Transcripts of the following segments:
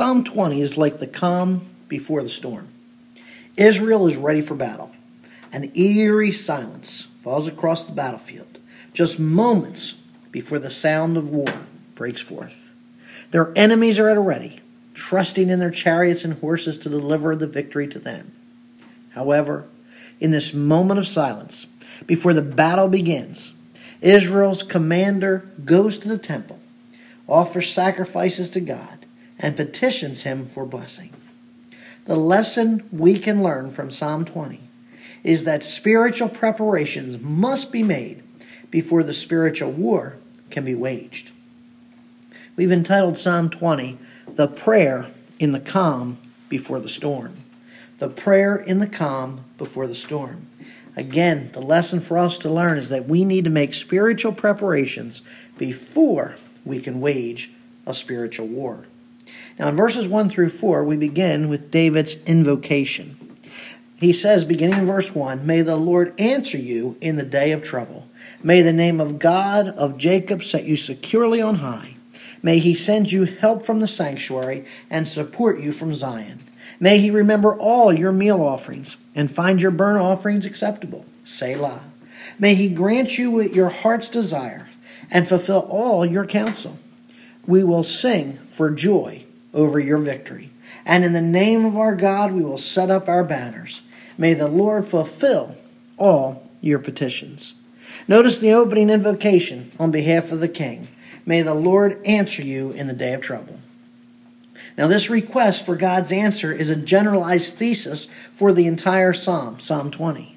Psalm 20 is like the calm before the storm. Israel is ready for battle. An eerie silence falls across the battlefield, just moments before the sound of war breaks forth. Their enemies are at a ready, trusting in their chariots and horses to deliver the victory to them. However, in this moment of silence, before the battle begins, Israel's commander goes to the temple, offers sacrifices to God, and petitions him for blessing. The lesson we can learn from Psalm 20 is that spiritual preparations must be made before the spiritual war can be waged. We've entitled Psalm 20, The Prayer in the Calm Before the Storm. The prayer in the calm before the storm. Again, the lesson for us to learn is that we need to make spiritual preparations before we can wage a spiritual war. Now, in verses 1 through 4, we begin with David's invocation. He says, beginning in verse 1, May the Lord answer you in the day of trouble. May the name of God of Jacob set you securely on high. May he send you help from the sanctuary and support you from Zion. May he remember all your meal offerings and find your burnt offerings acceptable. Selah. May he grant you your heart's desire and fulfill all your counsel. We will sing for joy over your victory. And in the name of our God, we will set up our banners. May the Lord fulfill all your petitions. Notice the opening invocation on behalf of the king. May the Lord answer you in the day of trouble. Now, this request for God's answer is a generalized thesis for the entire psalm, Psalm 20.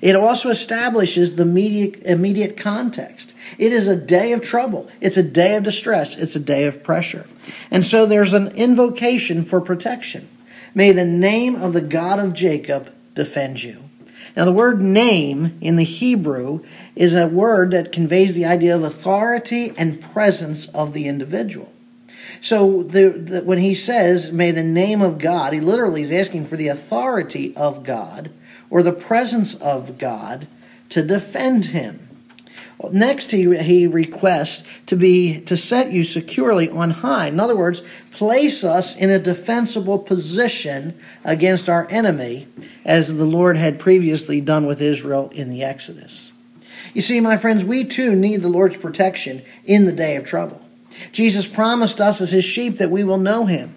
It also establishes the immediate, immediate context. It is a day of trouble. It's a day of distress. It's a day of pressure. And so there's an invocation for protection. May the name of the God of Jacob defend you. Now, the word name in the Hebrew is a word that conveys the idea of authority and presence of the individual. So, the, the, when he says, may the name of God, he literally is asking for the authority of God or the presence of God to defend him. Next, he, he requests to be to set you securely on high. In other words, place us in a defensible position against our enemy, as the Lord had previously done with Israel in the Exodus. You see, my friends, we too need the Lord's protection in the day of trouble. Jesus promised us as his sheep that we will know him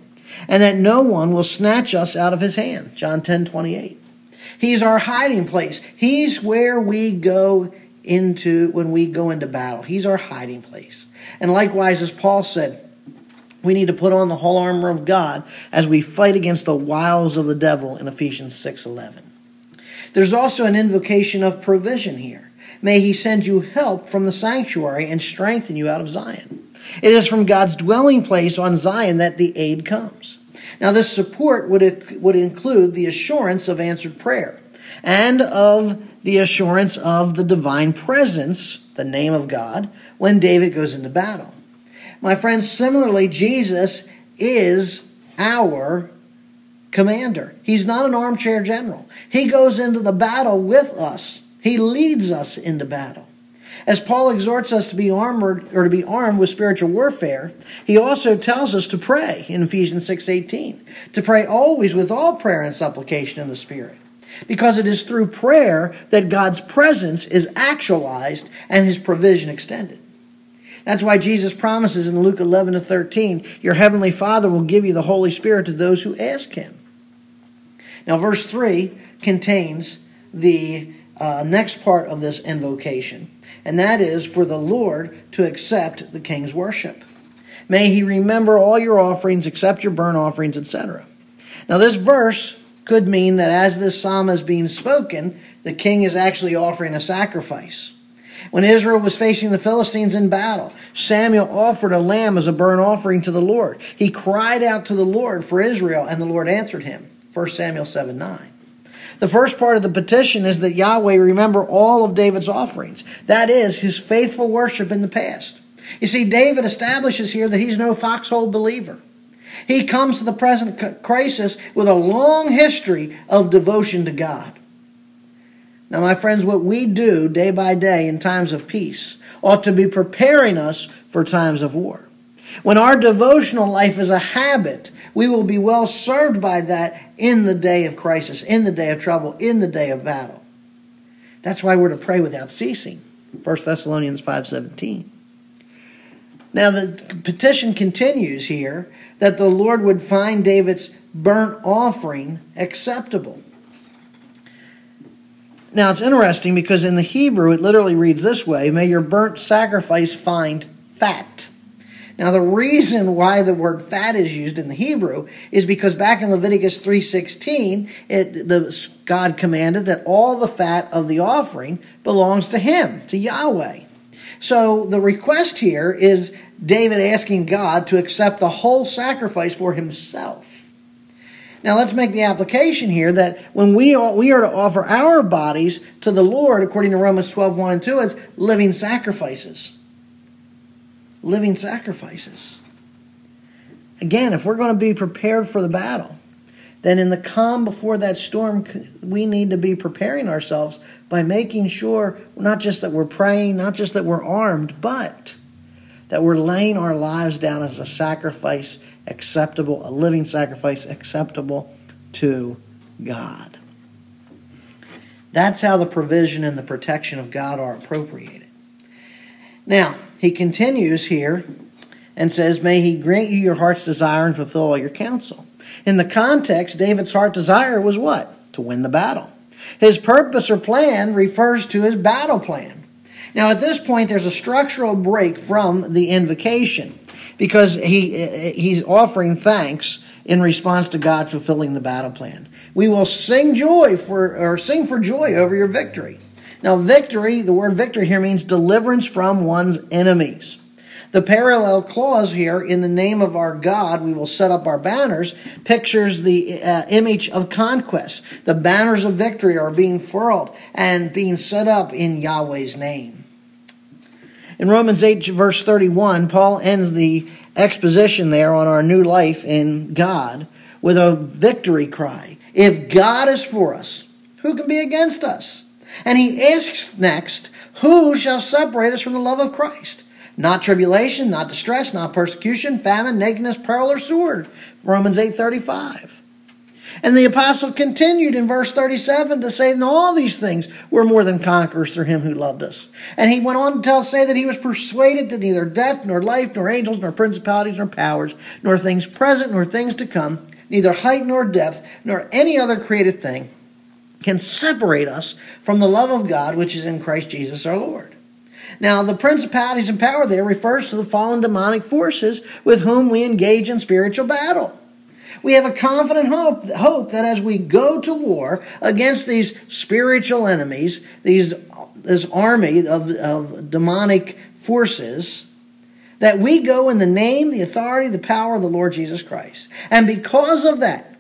and that no one will snatch us out of his hand. John 10 28. He's our hiding place. He's where we go into when we go into battle. He's our hiding place. And likewise, as Paul said, we need to put on the whole armor of God as we fight against the wiles of the devil in Ephesians 6:11. There's also an invocation of provision here. May he send you help from the sanctuary and strengthen you out of Zion. It is from God's dwelling place on Zion that the aid comes. Now, this support would, would include the assurance of answered prayer and of the assurance of the divine presence, the name of God, when David goes into battle. My friends, similarly, Jesus is our commander. He's not an armchair general. He goes into the battle with us, he leads us into battle. As Paul exhorts us to be armored or to be armed with spiritual warfare, he also tells us to pray in Ephesians 6:18, to pray always with all prayer and supplication in the spirit. Because it is through prayer that God's presence is actualized and his provision extended. That's why Jesus promises in Luke 11 to 13, Your heavenly Father will give you the Holy Spirit to those who ask him. Now, verse 3 contains the uh, next part of this invocation and that is for the Lord to accept the king's worship. May he remember all your offerings, accept your burnt offerings, etc. Now, this verse could mean that as this psalm is being spoken, the king is actually offering a sacrifice. When Israel was facing the Philistines in battle, Samuel offered a lamb as a burnt offering to the Lord. He cried out to the Lord for Israel, and the Lord answered him. 1 Samuel 7 9. The first part of the petition is that Yahweh remember all of David's offerings. That is, his faithful worship in the past. You see, David establishes here that he's no foxhole believer. He comes to the present crisis with a long history of devotion to God. Now, my friends, what we do day by day in times of peace ought to be preparing us for times of war. When our devotional life is a habit, we will be well served by that in the day of crisis, in the day of trouble, in the day of battle. That's why we're to pray without ceasing. 1 Thessalonians 5:17. Now the petition continues here that the Lord would find David's burnt offering acceptable. Now it's interesting because in the Hebrew it literally reads this way, may your burnt sacrifice find fat. Now the reason why the word fat is used in the Hebrew is because back in Leviticus 3:16, it the God commanded that all the fat of the offering belongs to him, to Yahweh. So the request here is David asking God to accept the whole sacrifice for himself. Now let's make the application here that when we are, we are to offer our bodies to the Lord, according to Romans 12, 1 and 2, as living sacrifices. Living sacrifices. Again, if we're going to be prepared for the battle, then in the calm before that storm, we need to be preparing ourselves by making sure not just that we're praying, not just that we're armed, but that we're laying our lives down as a sacrifice acceptable, a living sacrifice acceptable to God. That's how the provision and the protection of God are appropriated. Now, he continues here and says, May he grant you your heart's desire and fulfill all your counsel. In the context, David's heart desire was what? To win the battle. His purpose or plan refers to his battle plan. Now, at this point, there's a structural break from the invocation because he, he's offering thanks in response to God fulfilling the battle plan. We will sing joy for, or sing for joy over your victory. Now, victory, the word victory here means deliverance from one's enemies. The parallel clause here, in the name of our God, we will set up our banners, pictures the uh, image of conquest. The banners of victory are being furled and being set up in Yahweh's name. In Romans 8, verse 31, Paul ends the exposition there on our new life in God with a victory cry. If God is for us, who can be against us? And he asks next, Who shall separate us from the love of Christ? Not tribulation, not distress, not persecution, famine, nakedness, peril, or sword. Romans 8:35. And the apostle continued in verse 37 to say, In all these things we're more than conquerors through him who loved us. And he went on to tell, say that he was persuaded that neither death, nor life, nor angels, nor principalities, nor powers, nor things present, nor things to come, neither height nor depth, nor any other created thing can separate us from the love of God which is in Christ Jesus our Lord. Now, the principalities and power there refers to the fallen demonic forces with whom we engage in spiritual battle. We have a confident hope, hope that as we go to war against these spiritual enemies, these, this army of, of demonic forces, that we go in the name, the authority, the power of the Lord Jesus Christ. And because of that,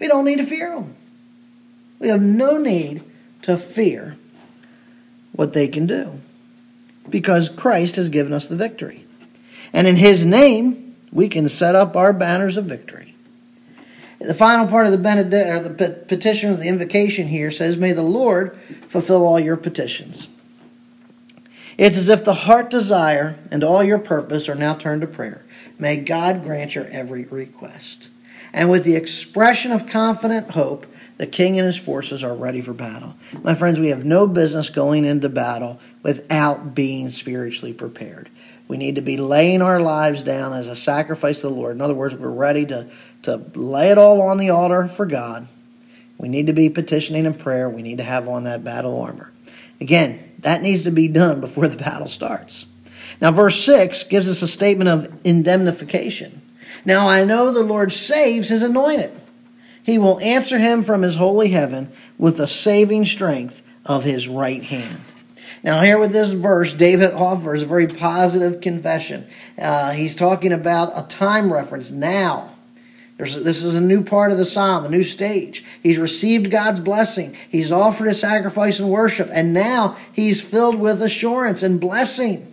we don't need to fear them. We have no need to fear what they can do because Christ has given us the victory. And in His name, we can set up our banners of victory. The final part of the, benedict, or the petition or the invocation here says, May the Lord fulfill all your petitions. It's as if the heart desire and all your purpose are now turned to prayer. May God grant your every request. And with the expression of confident hope, the king and his forces are ready for battle. My friends, we have no business going into battle without being spiritually prepared. We need to be laying our lives down as a sacrifice to the Lord. In other words, we're ready to, to lay it all on the altar for God. We need to be petitioning in prayer. We need to have on that battle armor. Again, that needs to be done before the battle starts. Now, verse 6 gives us a statement of indemnification. Now, I know the Lord saves his anointed. He will answer him from his holy heaven with the saving strength of his right hand. Now, here with this verse, David offers a very positive confession. Uh, he's talking about a time reference now. There's, this is a new part of the psalm, a new stage. He's received God's blessing. He's offered a sacrifice and worship, and now he's filled with assurance and blessing.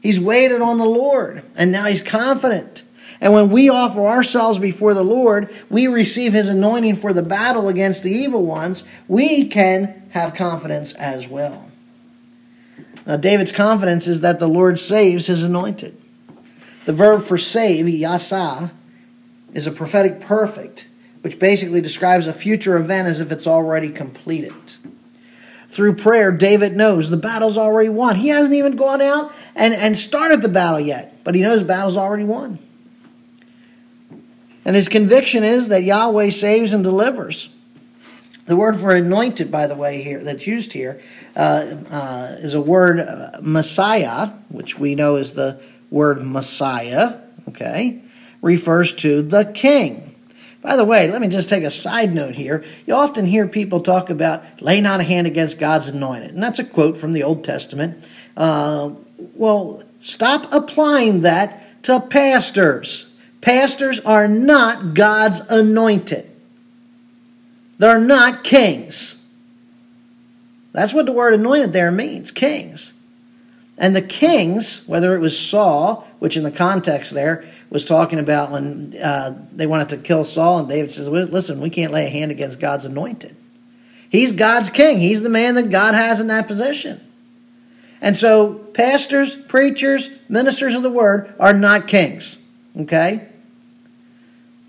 He's waited on the Lord, and now he's confident. And when we offer ourselves before the Lord, we receive his anointing for the battle against the evil ones. We can have confidence as well. Now, David's confidence is that the Lord saves his anointed. The verb for save, yasa, is a prophetic perfect, which basically describes a future event as if it's already completed. Through prayer, David knows the battle's already won. He hasn't even gone out and, and started the battle yet, but he knows the battle's already won. And his conviction is that Yahweh saves and delivers. The word for anointed, by the way, here that's used here uh, uh, is a word uh, mashiach, which we know is the word Messiah. Okay, refers to the king. By the way, let me just take a side note here. You often hear people talk about lay not a hand against God's anointed, and that's a quote from the Old Testament. Uh, well, stop applying that to pastors. Pastors are not God's anointed. They're not kings. That's what the word anointed there means kings. And the kings, whether it was Saul, which in the context there was talking about when uh, they wanted to kill Saul, and David says, Listen, we can't lay a hand against God's anointed. He's God's king, he's the man that God has in that position. And so, pastors, preachers, ministers of the word are not kings. Okay?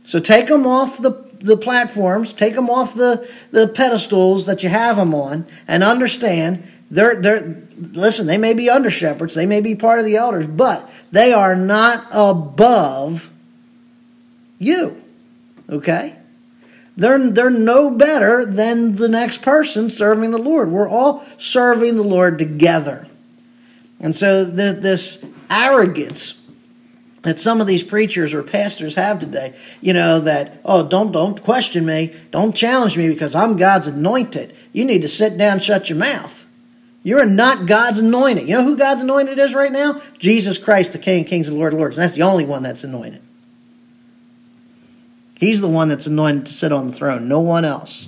So take them off the, the platforms, take them off the, the pedestals that you have them on, and understand they're, they're, listen, they may be under shepherds, they may be part of the elders, but they are not above you. Okay? They're, they're no better than the next person serving the Lord. We're all serving the Lord together. And so the, this arrogance that some of these preachers or pastors have today, you know, that, oh, don't, don't question me, don't challenge me because I'm God's anointed. You need to sit down, shut your mouth. You're not God's anointed. You know who God's anointed is right now? Jesus Christ, the King Kings and Lord of Lords. And that's the only one that's anointed. He's the one that's anointed to sit on the throne, no one else.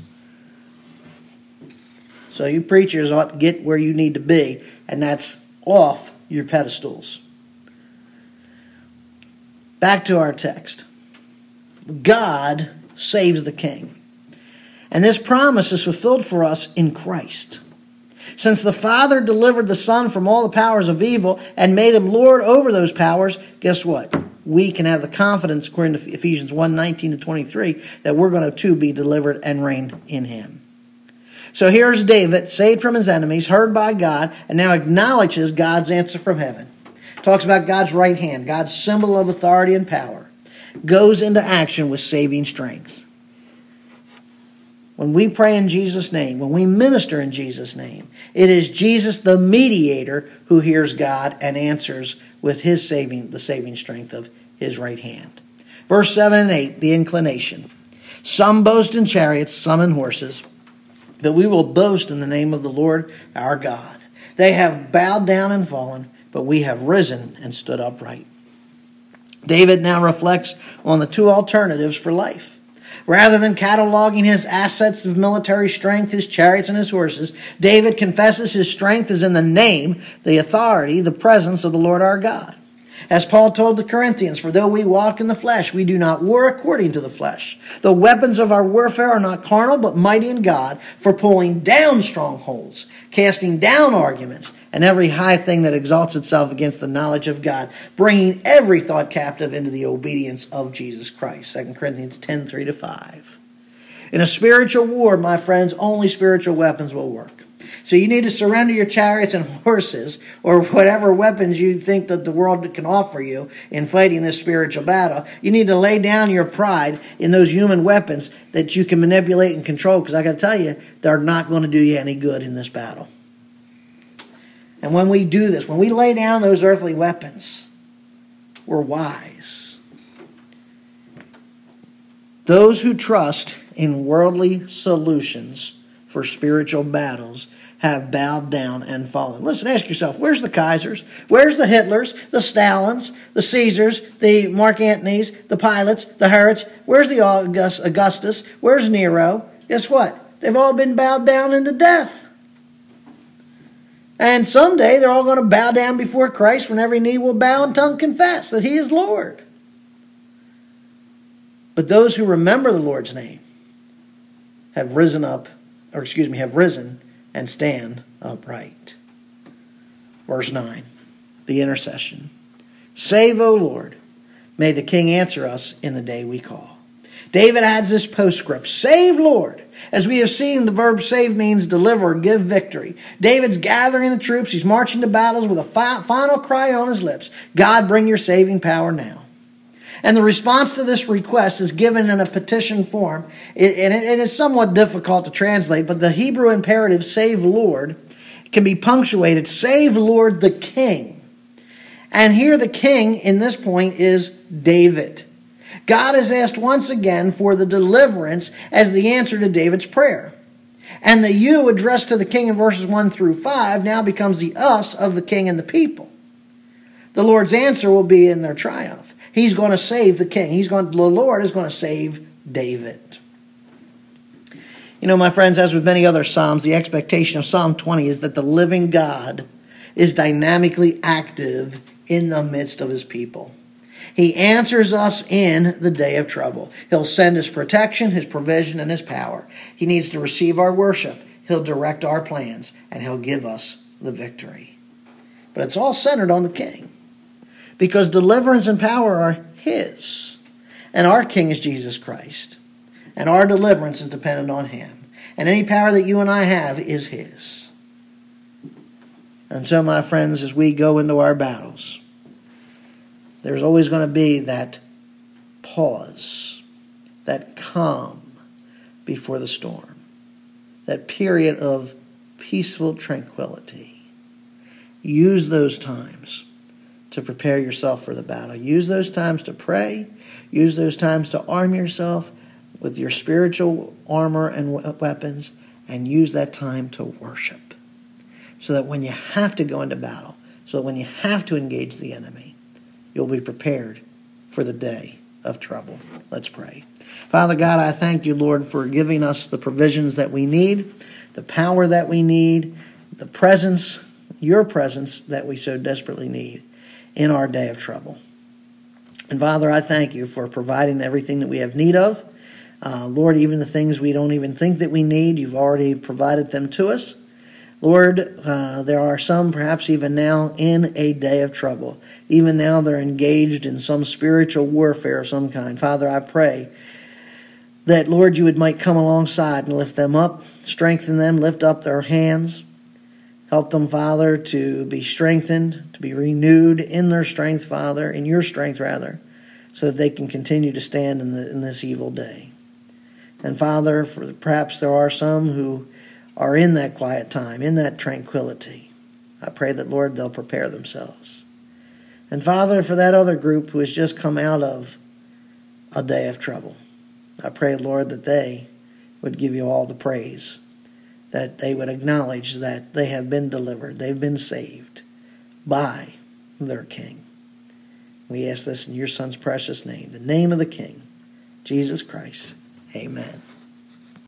So you preachers ought to get where you need to be, and that's off your pedestals. Back to our text. God saves the king. And this promise is fulfilled for us in Christ. Since the Father delivered the Son from all the powers of evil and made him Lord over those powers, guess what? We can have the confidence, according to Ephesians 1 19 to 23, that we're going to too be delivered and reign in him. So here's David, saved from his enemies, heard by God, and now acknowledges God's answer from heaven. Talks about God's right hand, God's symbol of authority and power. Goes into action with saving strength. When we pray in Jesus' name, when we minister in Jesus' name, it is Jesus the mediator who hears God and answers with his saving the saving strength of his right hand. Verse 7 and 8, the inclination. Some boast in chariots, some in horses, but we will boast in the name of the Lord our God. They have bowed down and fallen, but we have risen and stood upright. David now reflects on the two alternatives for life. Rather than cataloging his assets of military strength, his chariots, and his horses, David confesses his strength is in the name, the authority, the presence of the Lord our God. As Paul told the Corinthians, for though we walk in the flesh, we do not war according to the flesh. The weapons of our warfare are not carnal, but mighty in God for pulling down strongholds, casting down arguments, and every high thing that exalts itself against the knowledge of God, bringing every thought captive into the obedience of Jesus Christ. 2 Corinthians 10 3 to 5. In a spiritual war, my friends, only spiritual weapons will work. So you need to surrender your chariots and horses, or whatever weapons you think that the world can offer you in fighting this spiritual battle. You need to lay down your pride in those human weapons that you can manipulate and control, because I got to tell you, they're not going to do you any good in this battle. And when we do this, when we lay down those earthly weapons, we're wise. Those who trust in worldly solutions for spiritual battles have bowed down and fallen. Listen, ask yourself where's the Kaisers? Where's the Hitlers, the Stalins, the Caesars, the Mark Antonys, the Pilates, the Herods? Where's the Augustus? Where's Nero? Guess what? They've all been bowed down into death. And someday they're all going to bow down before Christ when every knee will bow and tongue confess that He is Lord. But those who remember the Lord's name have risen up, or excuse me, have risen and stand upright. Verse 9, the intercession. Save, O Lord, May the King answer us in the day we call. David adds this postscript Save, Lord. As we have seen, the verb save means deliver, give victory. David's gathering the troops. He's marching to battles with a fi- final cry on his lips God, bring your saving power now. And the response to this request is given in a petition form. And it is somewhat difficult to translate, but the Hebrew imperative, save Lord, can be punctuated, save Lord the King. And here the king in this point is David. God is asked once again for the deliverance as the answer to David's prayer. And the you addressed to the king in verses 1 through 5 now becomes the us of the king and the people. The Lord's answer will be in their triumph. He's going to save the king. He's going the Lord is going to save David. You know, my friends, as with many other Psalms, the expectation of Psalm 20 is that the living God is dynamically active in the midst of his people. He answers us in the day of trouble. He'll send his protection, his provision, and his power. He needs to receive our worship. He'll direct our plans, and he'll give us the victory. But it's all centered on the king. Because deliverance and power are his. And our king is Jesus Christ. And our deliverance is dependent on him. And any power that you and I have is his. And so, my friends, as we go into our battles, there's always going to be that pause, that calm before the storm, that period of peaceful tranquility. Use those times to prepare yourself for the battle. Use those times to pray. Use those times to arm yourself with your spiritual armor and weapons, and use that time to worship. So that when you have to go into battle, so that when you have to engage the enemy, you'll be prepared for the day of trouble. Let's pray. Father God, I thank you, Lord, for giving us the provisions that we need, the power that we need, the presence, your presence that we so desperately need in our day of trouble. And Father, I thank you for providing everything that we have need of. Uh, Lord, even the things we don't even think that we need, you've already provided them to us. Lord, uh, there are some perhaps even now in a day of trouble. Even now they're engaged in some spiritual warfare of some kind. Father, I pray that, Lord, you would might come alongside and lift them up, strengthen them, lift up their hands. Help them, Father, to be strengthened, to be renewed in their strength, Father, in your strength, rather, so that they can continue to stand in, the, in this evil day. And Father, for perhaps there are some who are in that quiet time, in that tranquility. I pray that, Lord, they'll prepare themselves. And Father, for that other group who has just come out of a day of trouble, I pray, Lord, that they would give you all the praise, that they would acknowledge that they have been delivered, they've been saved by their King. We ask this in your Son's precious name, the name of the King, Jesus Christ. Amen.